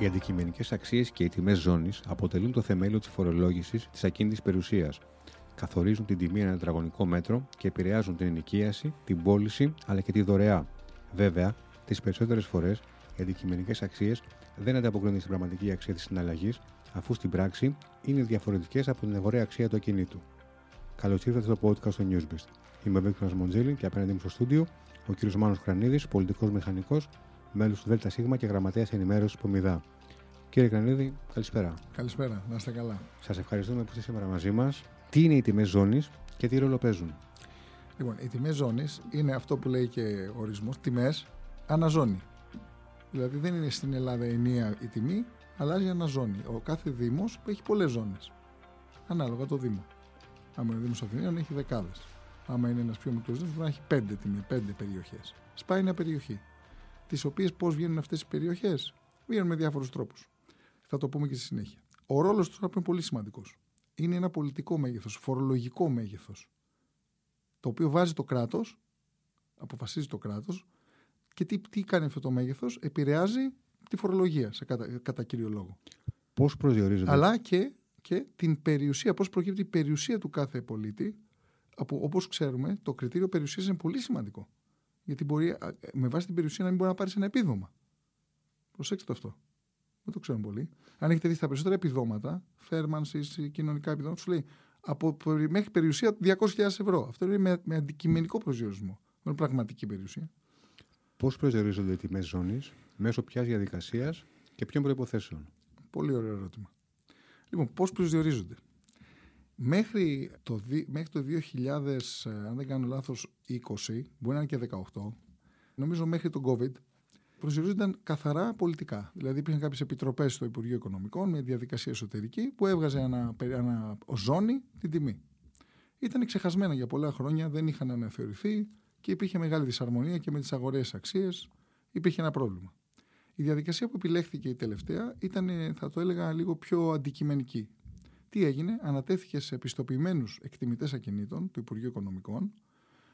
Οι αντικειμενικές αξίες και οι τιμές ζώνης αποτελούν το θεμέλιο της φορολόγησης της ακίνητης περιουσίας. Καθορίζουν την τιμή ένα τετραγωνικό μέτρο και επηρεάζουν την ενοικίαση, την πώληση αλλά και τη δωρεά. Βέβαια, τις περισσότερες φορές οι αντικειμενικές αξίες δεν ανταποκρίνονται στην πραγματική αξία της συναλλαγής, αφού στην πράξη είναι διαφορετικές από την αγοραία αξία του ακινήτου. Καλώς ήρθατε στο podcast του Newsbest. Είμαι ο Βίκτορας Μοντζέλη και απέναντί μου στο στούντιο ο κ. Μάνος Κρανίδης, πολιτικός μηχανικός, μέλος του ΔΣ και γραμματέας ενημέρωσης Πομιδά. Κύριε Κρανίδη, καλησπέρα. Καλησπέρα, να είστε καλά. Σας ευχαριστούμε που είστε σήμερα μαζί μας. Τι είναι οι τιμές ζώνης και τι ρόλο παίζουν; Λοιπόν, οι τιμές ζώνης είναι αυτό που λέει και ο ορισμός, τιμές αναζώνη. Δηλαδή δεν είναι στην Ελλάδα ενία η τιμή, αλλάζει αναζώνη. Ο κάθε Δήμος έχει πολλές ζώνες. Ανάλογα το Δήμο. Άμα είναι ο Δήμος Αθηναίων έχει δεκάδες. Άμα είναι ένας πιο μικρός Δήμος μπορεί να έχει πέντε τιμέ, πέντε περιοχές. Σπάει μια περιοχή. Τις οποίες πώς βγαίνουν αυτές οι περιοχές, βγαίνουν με διάφορους τρόπους. Θα το πούμε και στη συνέχεια. Ο ρόλος του είναι πολύ σημαντικός. Είναι ένα πολιτικό μέγεθος, φορολογικό μέγεθος. Το οποίο βάζει το κράτος, αποφασίζει το κράτος, και τι, τι κάνει αυτό το μέγεθος, επηρεάζει τη φορολογία σε κατά, κατά κύριο λόγο. Πώς προσδιορίζεται; Αλλά και, και την περιουσία, πώς προκύπτει η περιουσία του κάθε πολίτη. Όπως ξέρουμε, το κριτήριο περιουσίας είναι πολύ σημαντικό. Γιατί μπορεί με βάση την περιουσία να μην μπορεί να πάρεις ένα επίδομα. Προσέξτε το αυτό. Δεν το ξέρουν πολύ. Αν έχετε δει στα περισσότερα επιδόματα, θέρμανσης, κοινωνικά επιδόματα, σου λέει από μέχρι περιουσία 200.000 ευρώ. Αυτό είναι με, με αντικειμενικό προσδιορισμό. Δεν είναι πραγματική περιουσία. Πώς προσδιορίζονται οι τιμές ζώνης, μέσω ποια διαδικασίας και ποιων προποθέσεων. Πολύ ωραίο ερώτημα. Λοιπόν, πώς προσδιορίζονται; Μέχρι το, μέχρι το 2000, αν δεν κάνω λάθος, 20, μπορεί να είναι και 18, νομίζω μέχρι το COVID, προσδιορίζονταν καθαρά πολιτικά. Δηλαδή υπήρχαν κάποιες επιτροπές στο Υπουργείο Οικονομικών με διαδικασία εσωτερική που έβγαζε ένα, ένα ζώνη την τιμή. Ήταν ξεχασμένα για πολλά χρόνια, δεν είχαν αναθεωρηθεί και υπήρχε μεγάλη δυσαρμονία και με τις αγορές αξίες υπήρχε ένα πρόβλημα. Η διαδικασία που επιλέχθηκε η τελευταία ήταν, θα το έλεγα, λίγο πιο αντικειμενική. Τι έγινε, ανατέθηκε σε επιστοποιημένους εκτιμητές ακινήτων του Υπουργείου Οικονομικών,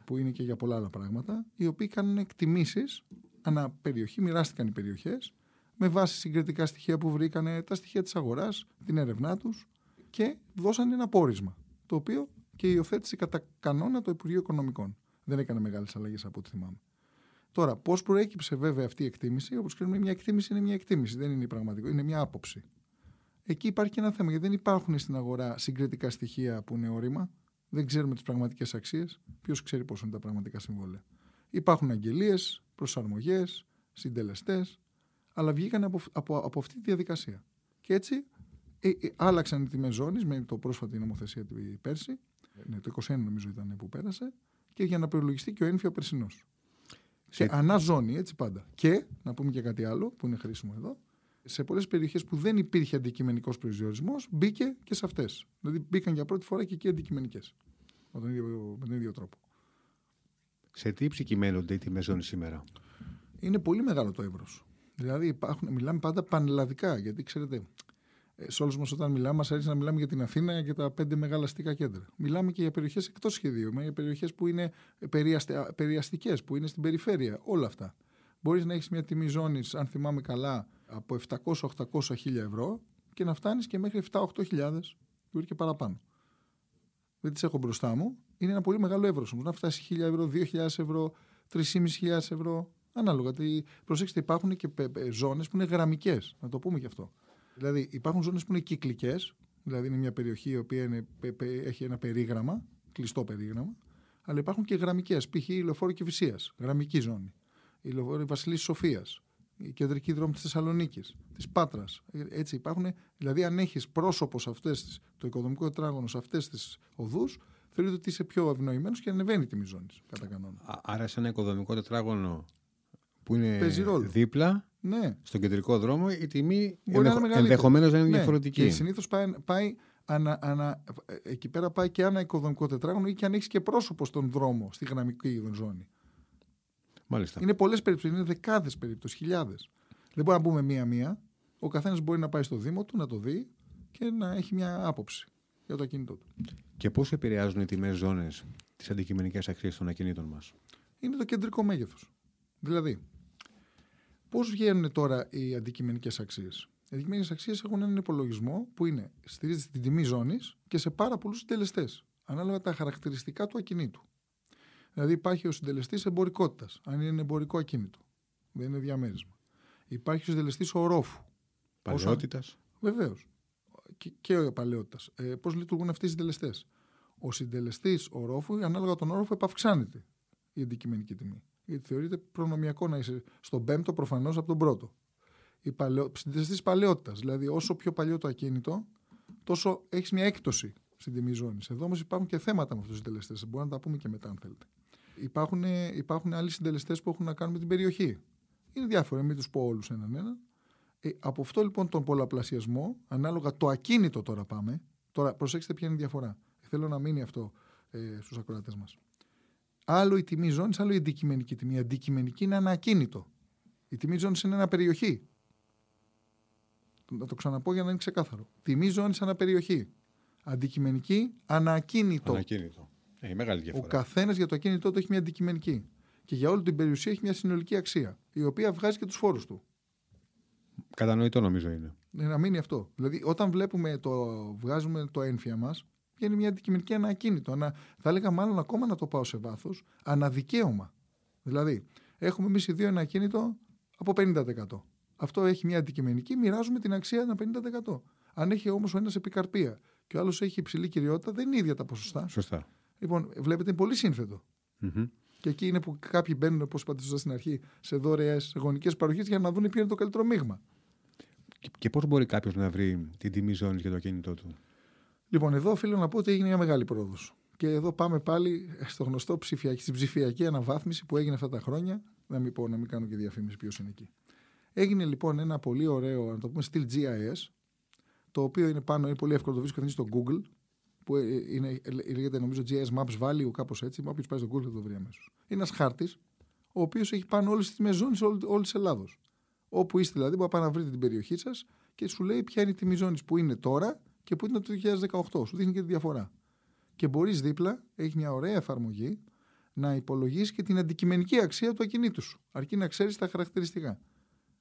που είναι και για πολλά άλλα πράγματα, οι οποίοι κάνουν εκτιμήσεις ανά περιοχή, μοιράστηκαν οι περιοχές με βάση συγκριτικά στοιχεία που βρήκανε, τα στοιχεία της αγοράς, την έρευνά τους και δώσαν ένα πόρισμα. Το οποίο και υιοθέτησε κατά κανόνα το Υπουργείο Οικονομικών. Δεν έκανε μεγάλες αλλαγές από ό,τι θυμάμαι. Τώρα, πώς προέκυψε βέβαια αυτή η εκτίμηση, όπως ξέρουμε, μια εκτίμηση είναι μια εκτίμηση, δεν είναι η πραγματικό, είναι μια άποψη. Εκεί υπάρχει και ένα θέμα, γιατί δεν υπάρχουν στην αγορά συγκριτικά στοιχεία που είναι όρημα, δεν ξέρουμε τις πραγματικές αξίες. Ποιος ξέρει πόσο είναι τα πραγματικά συμβόλαια. Υπάρχουν αγγελίες, προσαρμογές, συντελεστές, αλλά βγήκαν από, από, από αυτή τη διαδικασία. Και έτσι ε, ε, άλλαξαν οι τιμές ζώνης με το πρόσφατη νομοθεσία του πέρσι. Ναι, το 21 νομίζω ήταν που πέρασε. Και για να προλογιστεί και ο ένφιο περσινός. Σε... Και ανά ζώνη, έτσι πάντα. Και, να πούμε και κάτι άλλο που είναι χρήσιμο εδώ, σε πολλές περιοχές που δεν υπήρχε αντικειμενικός προσδιορισμός, μπήκε και σε αυτές. Δηλαδή μπήκαν για πρώτη φορά και εκεί αντικειμενικές. Με τον ίδιο, με τον ίδιο τρόπο. Σε τι ύψη κυμαίνονται οι τιμές ζώνης σήμερα, Είναι πολύ μεγάλο το εύρος. Δηλαδή υπάρχουν, μιλάμε πάντα πανελλαδικά. Γιατί ξέρετε, ε, σε όλους μας όταν μιλάμε, μας αρέσει να μιλάμε για την Αθήνα και τα πέντε μεγάλα αστικά κέντρα. Μιλάμε και για περιοχές εκτός σχεδίου, για περιοχές που είναι περιαστικές, που είναι στην περιφέρεια. Όλα αυτά. Μπορείς να έχεις μια τιμή ζώνης, αν θυμάμαι καλά, από 700-800 χίλια ευρώ και να φτάνεις και μέχρι 7-8 χιλιάδες, και παραπάνω. Δεν τις έχω μπροστά μου. Είναι ένα πολύ μεγάλο εύρος όμως. Να φτάσει 1000 ευρώ, 2000 ευρώ, 3.500 ευρώ. Ανάλογα. Προσέξτε, υπάρχουν και ζώνες που είναι γραμμικές. Να το πούμε και αυτό. Δηλαδή, υπάρχουν ζώνες που είναι κυκλικές. Δηλαδή, είναι μια περιοχή η οποία είναι, έχει ένα περίγραμμα, κλειστό περίγραμμα. Αλλά υπάρχουν και γραμμικές. Π.χ. η λεωφόρο Κυφυσία, γραμμική ζώνη. Η λεωφόρο Βασιλής Σοφίας, η κεντρική δρόμη της Θεσσαλονίκης, της Πάτρας. Έτσι υπάρχουν. Δηλαδή, αν έχεις πρόσωπο σε αυτές, το οικοδομικό τετράγωνο σε αυτές τις οδούς, θεωρείται ότι είσαι πιο ευνοημένος και ανεβαίνει η τιμή ζώνη, κατά κανόνα. Άρα, σε ένα οικοδομικό τετράγωνο που είναι δίπλα, ναι. στον κεντρικό δρόμο, η τιμή ενδεχομένως να είναι ναι. διαφορετική. Και συνήθως πάει, πάει ανα, ανα, εκεί πέρα πάει και ένα οικοδομικό τετράγωνο ή και αν έχεις και πρόσωπο στον δρόμο, στη γραμμική ζώνη. Μάλιστα. Είναι πολλές περιπτώσεις, είναι δεκάδες περιπτώσεις, χιλιάδες. Δεν μπορεί να πούμε μία-μία. Ο καθένας μπορεί να πάει στο Δήμο του, να το δει και να έχει μια άποψη για το ακίνητό του. Και πώς επηρεάζουν οι τιμές ζώνες τις αντικειμενικές αξίες των ακινήτων μας, Είναι το κεντρικό μέγεθος. Δηλαδή, πώς βγαίνουν τώρα οι αντικειμενικές αξίες; Οι αντικειμενικές αξίες έχουν έναν υπολογισμό που είναι στηρίζεται στην τιμή ζώνης και σε πάρα πολλούς συντελεστές, ανάλογα τα χαρακτηριστικά του ακινήτου. Δηλαδή υπάρχει ο συντελεστής εμπορικότητας, αν είναι εμπορικό ακίνητο. Δεν είναι διαμέρισμα. Υπάρχει ο συντελεστής ορόφου. Παλαιότητας. Βεβαίως. Και, και ο παλαιότητα. Ε, Πώς λειτουργούν αυτοί οι συντελεστές. Ο συντελεστής ορόφου, ανάλογα τον όροφο, επαυξάνεται η αντικειμενική τιμή. Γιατί θεωρείται προνομιακό να είσαι στον πέμπτο προφανώς από τον πρώτο. Η παλαιο... Συντελεστής παλαιότητας. Δηλαδή, όσο πιο παλιό το ακίνητο, τόσο έχεις μια έκπτωση στην τιμή ζώνης. Εδώ όμως υπάρχουν και θέματα με αυτούς τους συντελεστές. Μπορούμε να τα πούμε και μετά, αν θέλετε. Υπάρχουν, υπάρχουν άλλοι συντελεστές που έχουν να κάνουν με την περιοχή. Είναι διάφορα, μην τους πω όλους έναν έναν. Ε, από αυτό λοιπόν τον πολλαπλασιασμό, ανάλογα το ακίνητο τώρα πάμε. Τώρα προσέξτε ποια είναι η διαφορά. Θέλω να μείνει αυτό ε, στους ακροατές μας. Άλλο η τιμή ζώνης, άλλο η αντικειμενική τιμή. Η αντικειμενική είναι ένα ακίνητο. Η τιμή ζώνης είναι ένα περιοχή. Να το ξαναπώ για να είναι ξεκάθαρο. Τιμή ζώνης περιοχή. Αντικειμενική ανακίνητο. Ανακίνητο. Έχει μεγάλη διαφορά. Ο καθένας για το ακίνητό του έχει μια αντικειμενική. Και για όλη την περιουσία έχει μια συνολική αξία, η οποία βγάζει και τους φόρους του. Κατανοητό νομίζω είναι. Ναι, να μείνει αυτό. Δηλαδή, όταν βλέπουμε το, βγάζουμε το ένφια μας, βγαίνει μια αντικειμενική ανακίνητο. Ανα, θα έλεγα μάλλον ακόμα να το πάω σε βάθος, αναδικαίωμα. Δηλαδή, έχουμε εμείς οι δύο ένα ακίνητο από 50%. Αυτό έχει μια αντικειμενική, μοιράζουμε την αξία ένα 50%. Αν έχει όμως ο ένας επικαρπία και ο άλλος έχει υψηλή κυριότητα, δεν είναι ίδια τα ποσοστά. Σωστά. Λοιπόν, βλέπετε, είναι πολύ σύνθετο. Mm-hmm. Και εκεί είναι που κάποιοι μπαίνουν, όπως είπατε σωστά στην αρχή, σε δωρεές γονικές παροχές για να δουν ποιο είναι το καλύτερο μείγμα. Και, και πώς μπορεί κάποιος να βρει την τιμή ζώνης για το κινητό του; Λοιπόν, εδώ οφείλω να πω ότι έγινε μια μεγάλη πρόοδος. Και εδώ πάμε πάλι στο γνωστό ψηφιακή, στην ψηφιακή αναβάθμιση που έγινε αυτά τα χρόνια. Να μην πω, να μην κάνω και διαφήμιση ποιος είναι εκεί. Έγινε λοιπόν ένα πολύ ωραίο, να το πούμε, στυλ GIS, το οποίο είναι πάνω, είναι πολύ εύκολο να το βρίσκει στο Google, που ε, είναι, λέγεται νομίζω GIS Maps Value, κάπως έτσι. Όποιο πάει στο Google θα το βρει αμέσως. Είναι ένας χάρτης, ο οποίος έχει πάνω όλες τις ζώνη όλης της Ελλάδος. Όπου είστε δηλαδή, μπορεί να βρείτε την περιοχή σας και σου λέει ποια είναι η τιμή ζώνη που είναι τώρα και που ήταν το 2018. Σου δείχνει και τη διαφορά. Και μπορείς δίπλα, έχει μια ωραία εφαρμογή, να υπολογίσεις και την αντικειμενική αξία του ακινήτου σου. Αρκεί να ξέρεις τα χαρακτηριστικά.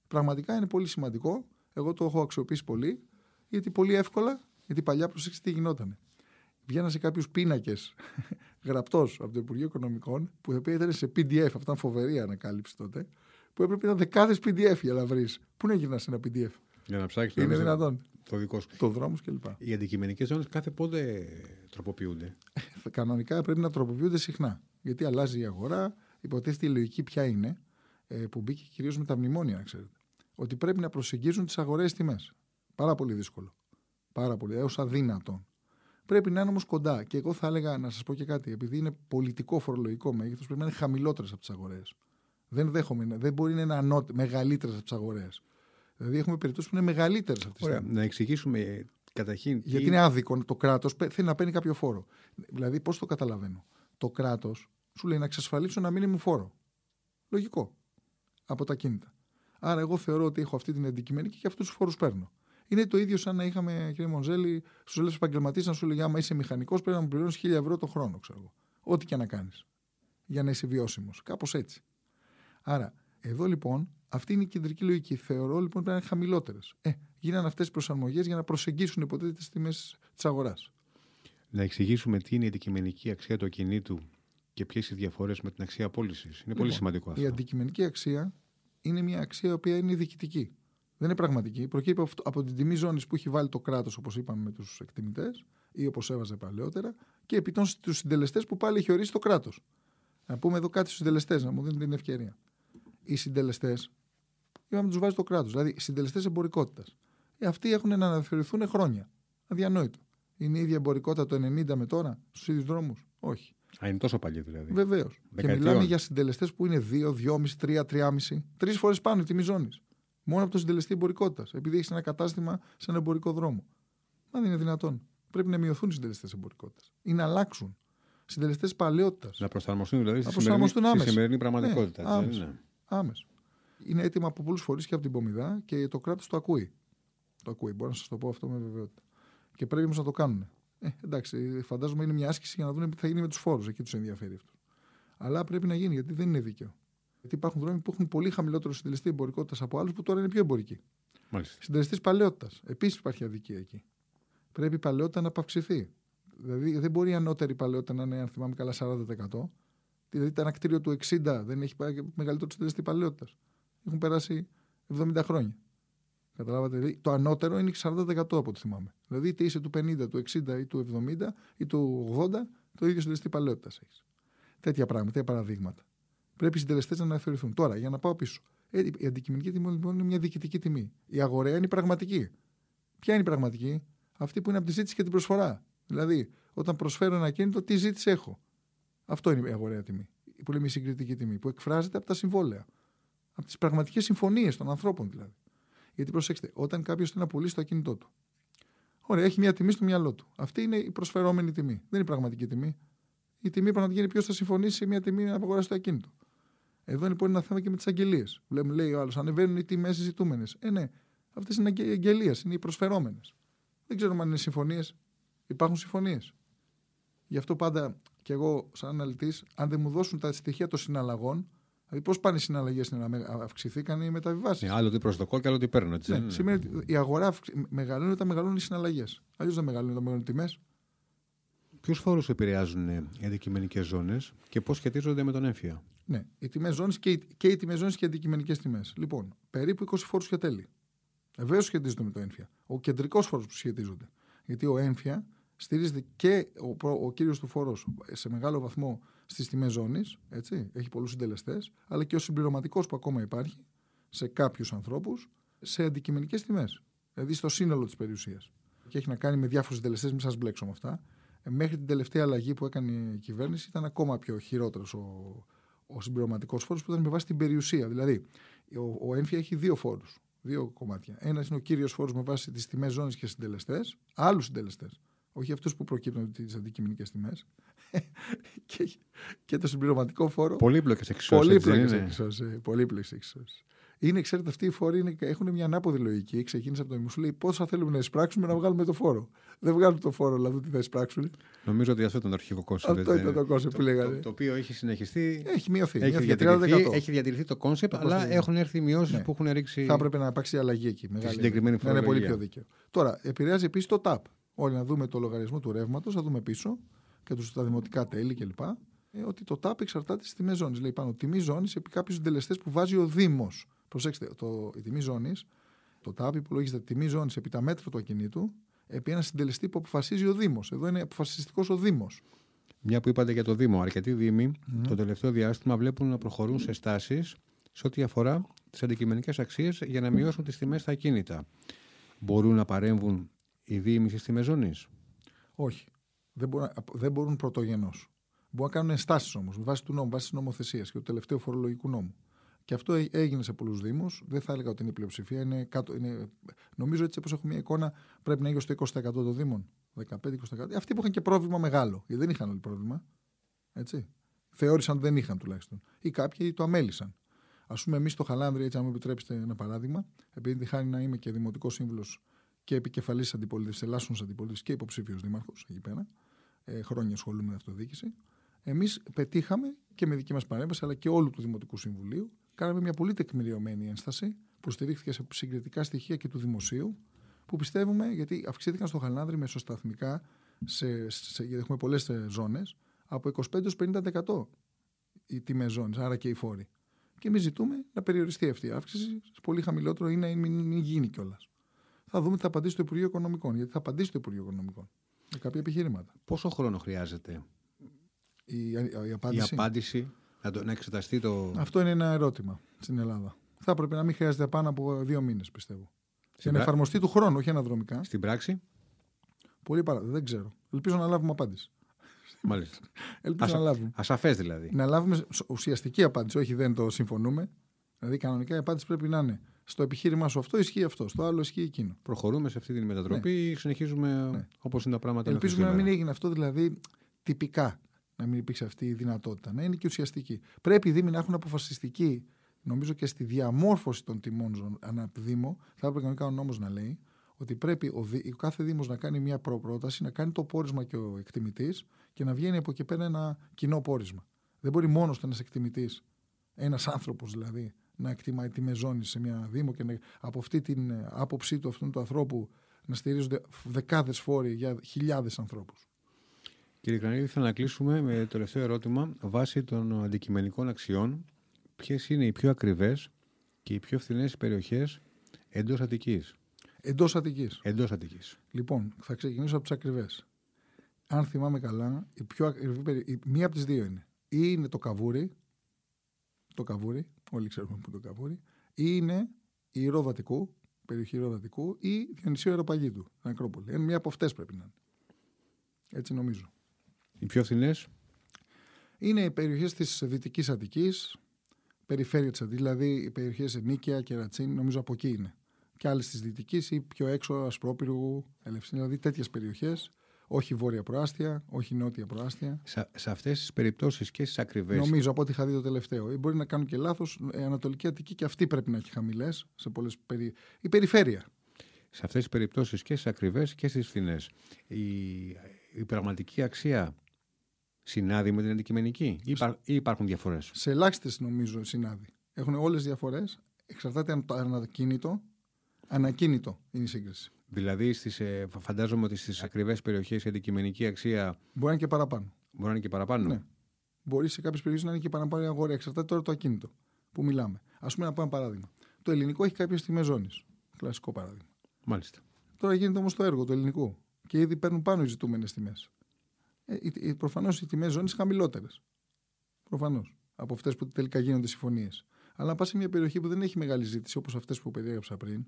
Πραγματικά είναι πολύ σημαντικό. Εγώ το έχω αξιοποιήσει πολύ, γιατί πολύ εύκολα, γιατί παλιά προσέξτε τι γινόταν. Βγαίνα σε κάποιους πίνακες γραπτός από το Υπουργείο Οικονομικών, που ήταν σε PDF, αυτά ήταν φοβερή ανακάλυψη τότε, που έπρεπε να δεκάδες PDF για να βρεις. Πού να γυρνάς ένα PDF. Για να ψάξεις Είναι δυνατόν. Το δικό σου. Το δρόμος κλπ. Οι αντικειμενικές ζώνες κάθε πότε τροποποιούνται. Κανονικά πρέπει να τροποποιούνται συχνά. Γιατί αλλάζει η αγορά. Υποτίθεται η λογική ποια είναι, ε, που μπήκε κυρίως με τα μνημόνια, να ξέρετε. Ότι πρέπει να προσεγγίζουν τις αγορές τιμές. Πάρα πολύ δύσκολο. Πάρα πολύ. Έως αδύνατον. Πρέπει να είναι όμως κοντά. Και εγώ θα έλεγα να σας πω και κάτι. Επειδή είναι πολιτικό φορολογικό μέγεθος, πρέπει να είναι χαμηλότερες από τις αγορές. Δεν δέχομαι. Δεν μπορεί να είναι μεγαλύτερες από τις αγορές. Δηλαδή έχουμε περιπτώσεις που είναι μεγαλύτερες από τις Ωραία. Να εξηγήσουμε ε, καταρχήν. Γιατί είναι άδικο το κράτος θέλει να παίρνει κάποιο φόρο. Δηλαδή, πώς το καταλαβαίνω; Το κράτος σου λέει να εξασφαλίσω ένα μήνυμο φόρο. Λογικό. Από τα κίνητα. Άρα, εγώ θεωρώ ότι έχω αυτή την αντικειμενική και αυτούς τους φόρους παίρνω. Είναι το ίδιο σαν να είχαμε, κύριε Μοντζέλη, στους ελεύθερου επαγγελματίες να σου λέει: Άμα είσαι μηχανικός, πρέπει να μου πληρώνεις 1000 ευρώ το χρόνο, ξέρω εγώ. Ό,τι και να κάνεις. Για να είσαι βιώσιμος. Κάπως έτσι. Άρα, εδώ λοιπόν, αυτή είναι η κεντρική λογική. Θεωρώ λοιπόν πρέπει να είναι χαμηλότερες. Ε, γίνανε αυτές τις προσαρμογές για να προσεγγίσουν υποτίθεται τι τιμές της αγοράς. Να εξηγήσουμε τι είναι η αντικειμενική αξία του ακινήτου και ποιες οι διαφορές με την αξία πώλησης. Είναι λοιπόν, πολύ σημαντικό αυτό. Η αντικειμενική αξία είναι μια αξία η οποία είναι διοικητική. Δεν είναι πραγματική. Προκύπτει από την τιμή ζώνης που έχει βάλει το κράτος, όπως είπαμε με τους εκτιμητές, ή όπως έβαζε παλαιότερα, και επί των συντελεστές που πάλι έχει ορίσει το κράτος. Να πούμε εδώ κάτι στους συντελεστές, να μου δίνουν την ευκαιρία. Οι συντελεστές, είπαμε τους βάζει το κράτος, δηλαδή οι συντελεστές εμπορικότητας. Ε, αυτοί έχουν να αναφερθούν χρόνια. Αδιανόητο. Είναι η ίδια εμπορικότητα το 90 με τώρα στους ίδιους δρόμους; Όχι. Α, είναι τόσο παλιό δηλαδή. Βεβαίως. Και μιλάμε για συντελεστές που είναι 2, 2,5, 3, 3,5. Τρεις φορές πάνω η τιμή ζώνης. Μόνο από το συντελεστή εμπορικότητας. Επειδή έχεις ένα κατάστημα σε ένα εμπορικό δρόμο. Μα δεν είναι δυνατόν. Πρέπει να μειωθούν οι συντελεστές εμπορικότητας ή να αλλάξουν. Συντελεστές παλαιότητας. Να προσαρμοστούν δηλαδή στη σημερινή, στη σημερινή πραγματικότητα. Ναι, άμεσα. άμεσα. Είναι έτοιμα από πολλούς φορείς και από την Πομιδά και το κράτος το ακούει. Το ακούει. Μπορώ να σας το πω αυτό με βεβαιότητα. Και πρέπει όμως να το κάνουν. Ε, εντάξει, φαντάζομαι είναι μια άσκηση για να δουν τι θα γίνει με τους φόρους. Εκεί τους ενδιαφέρει αυτό. Αλλά πρέπει να γίνει γιατί δεν είναι δίκαιο. Γιατί υπάρχουν δρόμοι που έχουν πολύ χαμηλότερο συντελεστή εμπορικότητας από άλλους που τώρα είναι πιο εμπορικοί. Συντελεστής παλαιότητας. Επίσης υπάρχει αδικία εκεί. Πρέπει η παλαιότητα να απαυξηθεί. Δηλαδή δεν μπορεί η ανώτερη παλαιότητα να είναι, αν θυμάμαι καλά, 40%. Δηλαδή ένα κτίριο του 60 δεν έχει μεγαλύτερο συντελεστή παλαιότητας. Έχουν περάσει 70 χρόνια. Καταλάβατε. Δηλαδή, το ανώτερο είναι 40% από ό,τι θυμάμαι. Δηλαδή είτε είσαι του 50, του 60 ή του 70 ή του 80, το ίδιο συντελεστή παλαιότητας έχεις. Τέτοια πράγματα, τέτοια παραδείγματα. Πρέπει οι συντελεστές να αναθεωρηθούν. Τώρα, για να πάω πίσω. Ε, η αντικειμενική τιμή λοιπόν είναι μια διοικητική τιμή. Η αγοραία είναι η πραγματική. Ποια είναι η πραγματική, αυτή που είναι από τη ζήτηση και την προσφορά. Δηλαδή, όταν προσφέρω ένα κίνητο, τι ζήτηση έχω; Αυτό είναι η αγοραία τιμή. Που λέμε η συγκριτική τιμή, που εκφράζεται από τα συμβόλαια. Από τις πραγματικές συμφωνίες των ανθρώπων δηλαδή. Γιατί προσέξτε, όταν κάποιος θέλει να πουλήσει το ακίνητό του. Ωραία, έχει μια τιμή στο μυαλό του. Αυτή είναι η προσφερόμενη τιμή. Δεν είναι η πραγματική τιμή. Η τιμή πραγματική είναι ποιος θα συμφωνήσει σε μια τιμή να απαγοράσει το ακίνητο. Εδώ λοιπόν είναι ένα θέμα και με τις αγγελίες. Βλέπουμε, λέει ο άλλος, ανεβαίνουν οι τιμές συζητούμενες. Ε, ναι, αυτές είναι αγγελίες, είναι οι προσφερόμενες. Δεν ξέρουμε αν είναι συμφωνίες. Υπάρχουν συμφωνίες. Γι' αυτό πάντα και εγώ, σαν αναλυτής, αν δεν μου δώσουν τα στοιχεία των συναλλαγών, δηλαδή πώς πάνε οι συναλλαγές να αυξηθήκαν οι μεταβιβάσεις. Ναι, άλλο τι προσδοκώ και άλλο τι παίρνω. Έτσι, ναι, σημαίνει ότι η αγορά μεγαλώνει όταν μεγαλώνουν οι συναλλαγές. Αλλιώς δεν μεγαλώνει όταν μεγαλώνουν οι τιμές. Ποιους φόρους επηρεάζουν οι αντικειμενικές ζώνες και πώς σχετίζονται με τον έμφυα; Ναι, οι τιμές ζώνης και, οι, και οι τιμές ζώνης και οι αντικειμενικές τιμές. Λοιπόν, περίπου 20 φόρους και τέλη. Βεβαίως σχετίζονται με το έμφυα. Ο κεντρικός φόρος που σχετίζονται. Γιατί ο έμφυα στηρίζεται και ο, ο κύριος του φόρος σε μεγάλο βαθμό στις τιμές ζώνης, έχει πολλούς συντελεστές, αλλά και ο συμπληρωματικός που ακόμα υπάρχει σε κάποιους ανθρώπους σε αντικειμενικές τιμές. Δηλαδή στο σύνολο της περιουσίας. Και έχει να κάνει με διάφορους συντελεστές, μην σας μπλέξω με αυτά. Ε, μέχρι την τελευταία αλλαγή που έκανε η κυβέρνηση ήταν ακόμα πιο χειρότερος ο, ο συμπληρωματικός φόρος που ήταν με βάση την περιουσία. Δηλαδή, ο, ο ΕΝΦΙΑ έχει δύο φόρους. Δύο κομμάτια. Ένας είναι ο κύριος φόρος με βάση τις τιμές ζώνης και συντελεστές, άλλους συντελεστές. Όχι αυτούς που προκύπτουν από τις αντικειμενικές τιμές. και, και το συμπληρωματικό φόρο. Πολύπλοκες εξισώσεις. Πολύπλοκες εξισώσεις. Είναι, ξέρετε, αυτοί οι φόροι είναι, έχουν μια ανάποδη λογική. Ξεκίνησε από το μου λέει πόσα θέλουμε να εισπράξουμε να βγάλουμε το φόρο; Δεν βγάζουν το φόρο, δηλαδή τι θα εισπράξουν. Νομίζω ότι αυτό ήταν το αρχικό concept. Αυτό ήταν το concept που λέγανε. Το, το, οποίο έχει συνεχιστεί. Έχει μειωθεί. Έχει, διατηρηθεί, έχει διατηρηθεί το concept, αλλά έχουν έρθει μειώσεις ναι. που έχουν ρίξει. Θα έπρεπε να υπάρξει αλλαγή εκεί. Μεγάλη. Συγκεκριμένη να είναι πολύ πιο δίκαιο. Τώρα, επηρεάζει επίσης το ΤΑΠ. Όλοι να δούμε το λογαριασμό του ρεύματος, θα δούμε πίσω και τα δημοτικά τέλη κλπ. Ε, ότι το ΤΑΠ εξαρτάται στις τιμές ζώνης. Λέει πάνω τιμή ζώνης επί κάποιους συντελεστές που βάζει ο Δήμος. Προσέξτε, το, η τιμή ζώνης, το ΤΑΠ υπολογίζεται τιμή ζώνης επί τα μέτρα του ακινήτου, επί ένα συντελεστή που αποφασίζει ο Δήμος. Εδώ είναι αποφασιστικός ο Δήμος. Μια που είπατε για το Δήμο. Αρκετοί Δήμοι mm-hmm. το τελευταίο διάστημα βλέπουν να προχωρούν σε στάσεις σε ό,τι αφορά τις αντικειμενικές αξίες για να μειώσουν τις τιμές στα ακίνητα. Μπορούν να παρέμβουν οι Δήμοι στις τιμές ζώνης; Όχι. Δεν μπορούν, δεν μπορούν πρωτογενώς. Μπορούν να κάνουν ενστάσεις όμως, βάσει του νόμου, βάσει της νομοθεσίας και του τελευταίου φορολογικού νόμου. Και αυτό έγινε σε πολλούς Δήμους. Δεν θα έλεγα ότι είναι η πλειοψηφία. Είναι κάτω, είναι, νομίζω έτσι όπως έχω μια εικόνα, πρέπει να είναι στο 20% των Δήμων. 15-20%. Αυτοί που είχαν και πρόβλημα μεγάλο. Γιατί δεν είχαν όλοι πρόβλημα. Έτσι. Θεώρησαν ότι δεν είχαν τουλάχιστον. Ή κάποιοι το αμέλησαν. Α πούμε, εμείς στο Χαλάνδρι, έτσι, αν μου επιτρέψετε ένα παράδειγμα, επειδή τη χάρη να είμαι και δημοτικός σύμβουλος και επικεφαλής αντιπολίτευσης, ελάσσονο αντιπολίτευσης και υποψήφιος δήμαρχος εκεί πέρα, ε, χρόνια ασχολούμαι με αυτοδιοίκηση. Εμείς πετύχαμε και με δική μας παρέμβαση, αλλά και όλου του Δημοτικού Συμβουλίου, κάναμε μια πολύ τεκμηριωμένη ένσταση που στηρίχθηκε σε συγκριτικά στοιχεία και του δημοσίου, που πιστεύουμε, γιατί αυξήθηκαν στο Χαλάνδρη μεσοσταθμικά, σε, σε, γιατί έχουμε πολλές ζώνες, από 25 50% οι τιμές ζώνε, άρα και οι φόροι. Και εμείς ζητούμε να περιοριστεί αυτή η αύξηση σε πολύ χαμηλότερο ή να μην, μην γίνει κιόλας. Θα δούμε τι θα απαντήσει το Υπουργείο Οικονομικών. Γιατί θα απαντήσει το Υπουργείο Οικονομικών με κάποια επιχειρήματα. Πόσο χρόνο χρειάζεται η, η, απάντηση. η απάντηση; Να, το, να εξεταστεί το. Αυτό είναι ένα ερώτημα στην Ελλάδα. Θα έπρεπε να μην χρειάζεται πάνω από δύο μήνες, πιστεύω. Για να εφαρμοστεί του χρόνου, όχι αναδρομικά. Στην πράξη; Πολύ παρά. Δεν ξέρω. Ελπίζω να λάβουμε απάντηση. Μάλιστα. Ελπίζω να λάβουμε. Ασαφέ δηλαδή. Να λάβουμε ουσιαστική απάντηση, όχι δεν το συμφωνούμε. Δηλαδή, κανονικά η απάντηση πρέπει να είναι στο επιχείρημά σου αυτό ισχύει αυτό, στο άλλο ισχύει εκείνο. Προχωρούμε σε αυτή την μετατροπή ναι. ή συνεχίζουμε ναι. όπως είναι τα πράγματα. Ελπίζουμε να μην έγινε αυτό δηλαδή τυπικά να μην υπήρξε αυτή η δυνατότητα. Να είναι και ουσιαστική. Πρέπει οι Δήμοι να έχουν αποφασιστική, νομίζω και στη διαμόρφωση των τιμών ανά Δήμο, θα έπρεπε κανονικά ο νόμος να λέει ότι πρέπει ο, ο κάθε Δήμος να κάνει μια προπρόταση, να κάνει το πόρισμα και ο εκτιμητής και να βγαίνει από εκεί πέρα ένα κοινό πόρισμα. Δεν μπορεί μόνος ένας εκτιμητής, ένας άνθρωπος δηλαδή, να εκτιμάει τιμέ ζώνη σε μια Δήμο και να, από αυτή την ε, άποψή του αυτού του ανθρώπου να στηρίζονται δεκάδες φόροι για χιλιάδες ανθρώπους. Κύριε Κρανίδη, θα να κλείσουμε με το τελευταίο ερώτημα. Βάσει των αντικειμενικών αξιών, ποιες είναι οι πιο ακριβές και οι πιο φθηνές περιοχές εντός Αττικής; Εντός Αττικής. Εντός Αττικής. Λοιπόν, θα ξεκινήσω από τις ακριβές. Αν θυμάμαι καλά, η πιο ακριβή, η, μία από τις δύο είναι. Ή είναι το καβούρι, το καβούρι, όλοι ξέρουμε που είναι το καβούρι, ή είναι η Ροδατικού, περιοχή Ροδατικού, ή Διονυσίου Αεροπαγίτου, Ακρόπολη. Είναι μία από αυτές πρέπει να είναι. Έτσι νομίζω. Οι πιο φθηνές. Είναι οι περιοχές της Δυτικής Αττικής, περιφέρεια τη Αττική, δηλαδή οι περιοχές Νίκαια και Ρατσίνη, νομίζω από εκεί είναι. Και άλλες της Δυτικής ή πιο έξω Ασπρόπυργου, Ελευσίνη, δηλαδή τέτοιες περιοχές. Όχι βόρεια προάστια, όχι νότια προάστια. Σε, σε αυτές τις περιπτώσεις και στις ακριβές. Νομίζω από ό,τι είχα δει το τελευταίο. Ή μπορεί να κάνουν και λάθος. Η Ανατολική Αττική και αυτή πρέπει να έχει χαμηλές σε πολλές περι... Η περιφέρεια. Σε αυτές τις περιπτώσεις και στις ακριβές και στις φθηνές. Η, η πραγματική αξία συνάδει με την αντικειμενική ή, υπά, ή υπάρχουν διαφορές; Σε ελάχιστες νομίζω συνάδει. Έχουν όλες διαφορές. Εξαρτάται από το ανακίνητο. Ανακίνητο είναι η σύγκριση. Δηλαδή, στις, ε, φαντάζομαι ότι στις ακριβές περιοχές η αντικειμενική αξία. Μπορεί να είναι και παραπάνω. Μπορεί να είναι και παραπάνω. Ναι. Μπορεί σε κάποιες περιοχές να είναι και παραπάνω η αγορά. Εξαρτάται τώρα το ακίνητο που μιλάμε. Α πούμε, να πω ένα παράδειγμα. Το ελληνικό έχει κάποιες τιμές ζώνης. Κλασικό παράδειγμα. Μάλιστα. Τώρα γίνεται όμως το έργο του ελληνικού και ήδη παίρνουν πάνω οι ζητούμενες τιμές. Ε, Προφανώς οι τιμές ζώνης χαμηλότερες. Προφανώς. Από αυτές που τελικά γίνονται συμφωνίες. Αλλά αν πας σε μια περιοχή που δεν έχει μεγάλη ζήτηση, όπως αυτές που περιέγραψα πριν,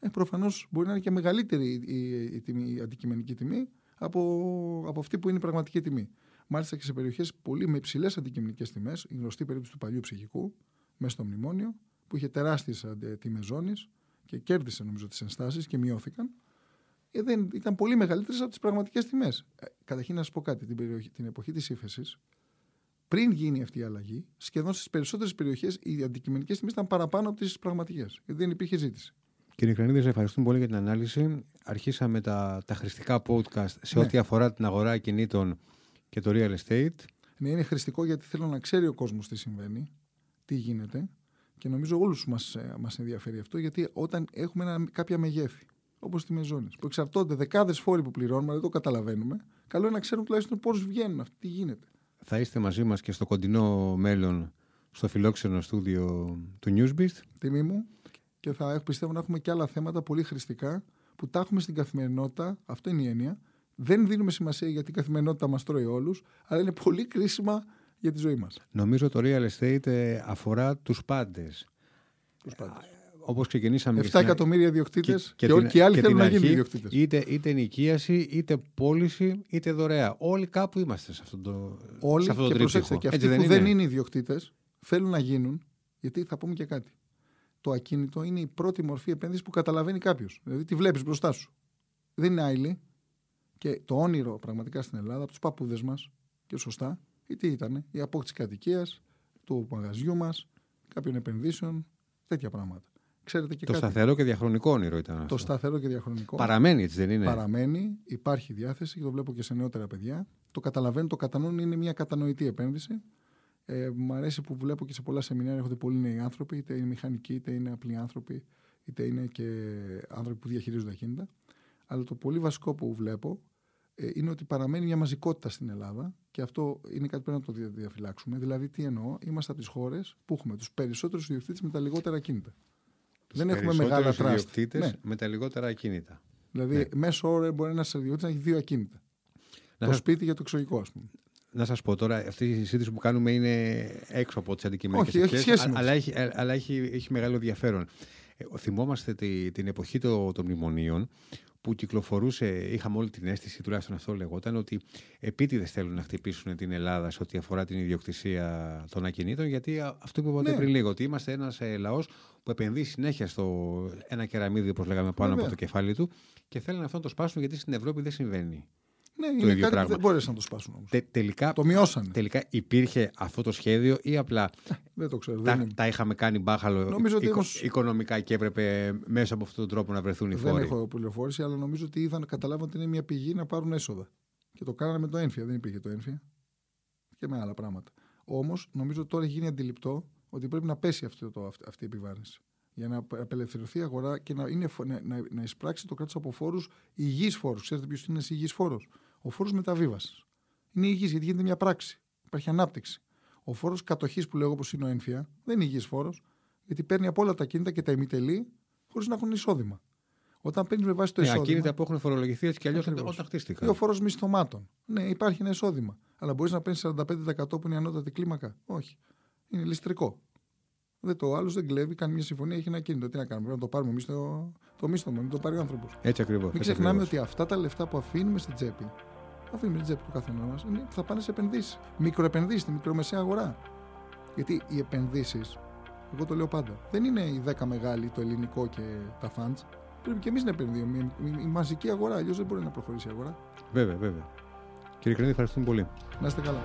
ε, προφανώς μπορεί να είναι και μεγαλύτερη η, η, η, η αντικειμενική τιμή από, από αυτή που είναι η πραγματική τιμή. Μάλιστα και σε περιοχές πολύ με υψηλές αντικειμενικές τιμές, η γνωστή περίπτωση του παλιού ψυχικού, μέσα στο μνημόνιο, που είχε τεράστιες τιμές ζώνης και κέρδισε νομίζω τις ενστάσεις και μειώθηκαν. Ε, δεν, ήταν πολύ μεγαλύτερες από τις πραγματικές τιμές. Ε, καταρχήν να σα πω κάτι. Την, περιοχή, την εποχή της ύφεσης, πριν γίνει αυτή η αλλαγή, σχεδόν στις περισσότερες περιοχές οι αντικειμενικές τιμές ήταν παραπάνω από τις πραγματικές. Γιατί δεν υπήρχε ζήτηση. Κύριε Κρανίδη, ευχαριστούμε πολύ για την ανάλυση. Αρχίσαμε τα, τα χρηστικά podcast σε ναι. ό,τι αφορά την αγορά κινήτων και το real estate. Ναι, είναι χρηστικό γιατί θέλω να ξέρει ο κόσμος τι συμβαίνει, τι γίνεται. Και νομίζω όλους μας μας ενδιαφέρει αυτό, γιατί όταν έχουμε ένα, κάποια μεγέθη, όπως τη μεζόνης, που εξαρτώνται δεκάδες φόροι που πληρώνουμε, δεν το καταλαβαίνουμε, καλό είναι να ξέρουν τουλάχιστον πώς βγαίνουν αυτοί, τι γίνεται. Θα είστε μαζί μας και στο κοντινό μέλλον στο φιλόξενο στούντιο του Newsbeast. Τιμή μου και θα πιστεύω να έχουμε και άλλα θέματα πολύ χρηστικά που τα έχουμε στην καθημερινότητα. Αυτό είναι η έννοια. Δεν δίνουμε σημασία γιατί η καθημερινότητα μας τρώει όλους, αλλά είναι πολύ κρίσιμα για τη ζωή μας. Νομίζω το real estate ε, αφορά τους πάντες. Τους πάντες. Όπως ξεκινήσαμε. 7 εκατομμύρια ιδιοκτήτες και, και, και, οι άλλοι θέλουν να γίνουν ιδιοκτήτες. Είτε, είτε νοικίαση, είτε πώληση, είτε δωρεά. Όλοι κάπου είμαστε σε αυτό το Όλοι σε αυτό και προσέξτε, και αυτοί που δεν είναι ιδιοκτήτες θέλουν να γίνουν, γιατί θα πούμε και κάτι το ακίνητο είναι η πρώτη μορφή επένδυσης που καταλαβαίνει κάποιος. Δηλαδή τη βλέπεις μπροστά σου. Δεν είναι άειλη. Και το όνειρο πραγματικά στην Ελλάδα από τους παππούδες μας, και σωστά, ή τι ήταν, η απόκτηση κατοικίας, του μαγαζιού μας, κάποιων επενδύσεων, τέτοια πράγματα. Ξέρετε και το κάτι. σταθερό και διαχρονικό όνειρο ήταν αυτό. Το σταθερό και διαχρονικό. Παραμένει, έτσι δεν είναι; Παραμένει, υπάρχει διάθεση και το βλέπω και σε νεότερα παιδιά. Το καταλαβαίνουν, το κατανοούν, είναι μια κατανοητή επένδυση. Ε, μ' αρέσει που βλέπω και σε πολλά σεμινάρια έρχονται πολλοί νέοι άνθρωποι, είτε είναι μηχανικοί, είτε είναι απλοί άνθρωποι, είτε είναι και άνθρωποι που διαχειρίζονται ακίνητα. Αλλά το πολύ βασικό που βλέπω ε, είναι ότι παραμένει μια μαζικότητα στην Ελλάδα και αυτό είναι κάτι που πρέπει να το διαφυλάξουμε. Δηλαδή, τι εννοώ, είμαστε από τις χώρες που έχουμε τους περισσότερους ιδιοκτήτες με τα λιγότερα ακίνητα. Τους Δεν έχουμε μεγάλα τράστα. Ναι. με τα λιγότερα ακίνητα. Δηλαδή, ναι. μέσω όρο μπορεί ένα ιδιοκτήτη να έχει δύο ακίνητα. Να το σπίτι για το εξωτερικό, ας πούμε να σας πω τώρα, αυτή η συζήτηση που κάνουμε είναι έξω από τις αντικειμενικές αρχές. Αλλά, έχει, αλλά έχει, έχει μεγάλο ενδιαφέρον. Ε, θυμόμαστε τη, την εποχή των, των μνημονίων που κυκλοφορούσε, είχαμε όλη την αίσθηση, τουλάχιστον αυτό λεγόταν, ότι επίτηδες θέλουν να χτυπήσουν την Ελλάδα σε ό,τι αφορά την ιδιοκτησία των ακινήτων, γιατί αυτό που είπατε ναι. πριν λίγο, ότι είμαστε ένας ε, λαός που επενδύει συνέχεια στο ένα κεραμίδι, όπως λέγαμε, πάνω από το κεφάλι του και θέλουν αυτό να το σπάσουν γιατί στην Ευρώπη δεν συμβαίνει. Ναι, το είναι κάτι πράγμα. που δεν μπόρεσαν να το σπάσουν όμως. Τε, τελικά, το μειώσανε. Τελικά υπήρχε αυτό το σχέδιο ή απλά δεν το ξέρω, τα, δεν τα είχαμε κάνει μπάχαλο νομίζω ότι οικο, οικονομικά και έπρεπε μέσα από αυτόν τον τρόπο να βρεθούν οι φόροι. Δεν έχω πληροφόρηση, αλλά νομίζω ότι είδαν, καταλάβαν ότι είναι μια πηγή να πάρουν έσοδα. Και το κάνανε με το ένφια. Δεν υπήρχε το ένφια. Και με άλλα πράγματα. Όμως νομίζω ότι τώρα έχει γίνει αντιληπτό ότι πρέπει να πέσει αυτό το, αυτή η επιβάρυνση. Για να απελευθερωθεί η αγορά και να, είναι, να, να, να εισπράξει το κράτος από φόρους υγιείς φόρους. Ξέρετε ποιος είναι υγιής φόρος; Ο φόρος μεταβίβασης. Είναι υγιής γιατί γίνεται μια πράξη. Υπάρχει ανάπτυξη. Ο φόρος κατοχής που λέω όπως είναι ο έμφυα δεν είναι υγιής φόρος, γιατί παίρνει από όλα τα κίνητα και τα ημιτελεί χωρίς να έχουν εισόδημα. Όταν παίρνεις με βάση το ναι, εισόδημα. ακίνητα που έχουν φορολογηθεί έτσι κι αλλιώς όταν χτίστηκαν. Ή ο φόρος μισθωμάτων. Ναι, υπάρχει ένα εισόδημα. Αλλά μπορείς να παίρνεις 45% που είναι η ανώτατη κλίμακα. Όχι. Είναι ληστρικό. Δεν το άλλος δεν κλέβει, κάνει μια συμφωνία, έχει ένα κίνητο. Τι να κάνουμε, πρέπει να το πάρουμε εμείς το, το μίσθωμα, μην το πάρει ο άνθρωπος. Έτσι ακριβώς. Μην ξεχνάμε ακριβώς. ότι αυτά τα λεφτά που αφήνουμε στην τσέπη, αφήνουμε στην τσέπη του καθενός μας, θα πάνε σε επενδύσεις. Μικροεπενδύσεις, στη μικρομεσαία αγορά. Γιατί οι επενδύσεις, εγώ το λέω πάντα, δεν είναι οι 10 μεγάλοι, το ελληνικό και τα funds. Πρέπει και εμείς να επενδύουμε. Η μαζική αγορά, αλλιώς δεν μπορεί να προχωρήσει η αγορά. Βέβαια, βέβαια. Κύριε Κρίνη, ευχαριστούμε πολύ. Να είστε καλά.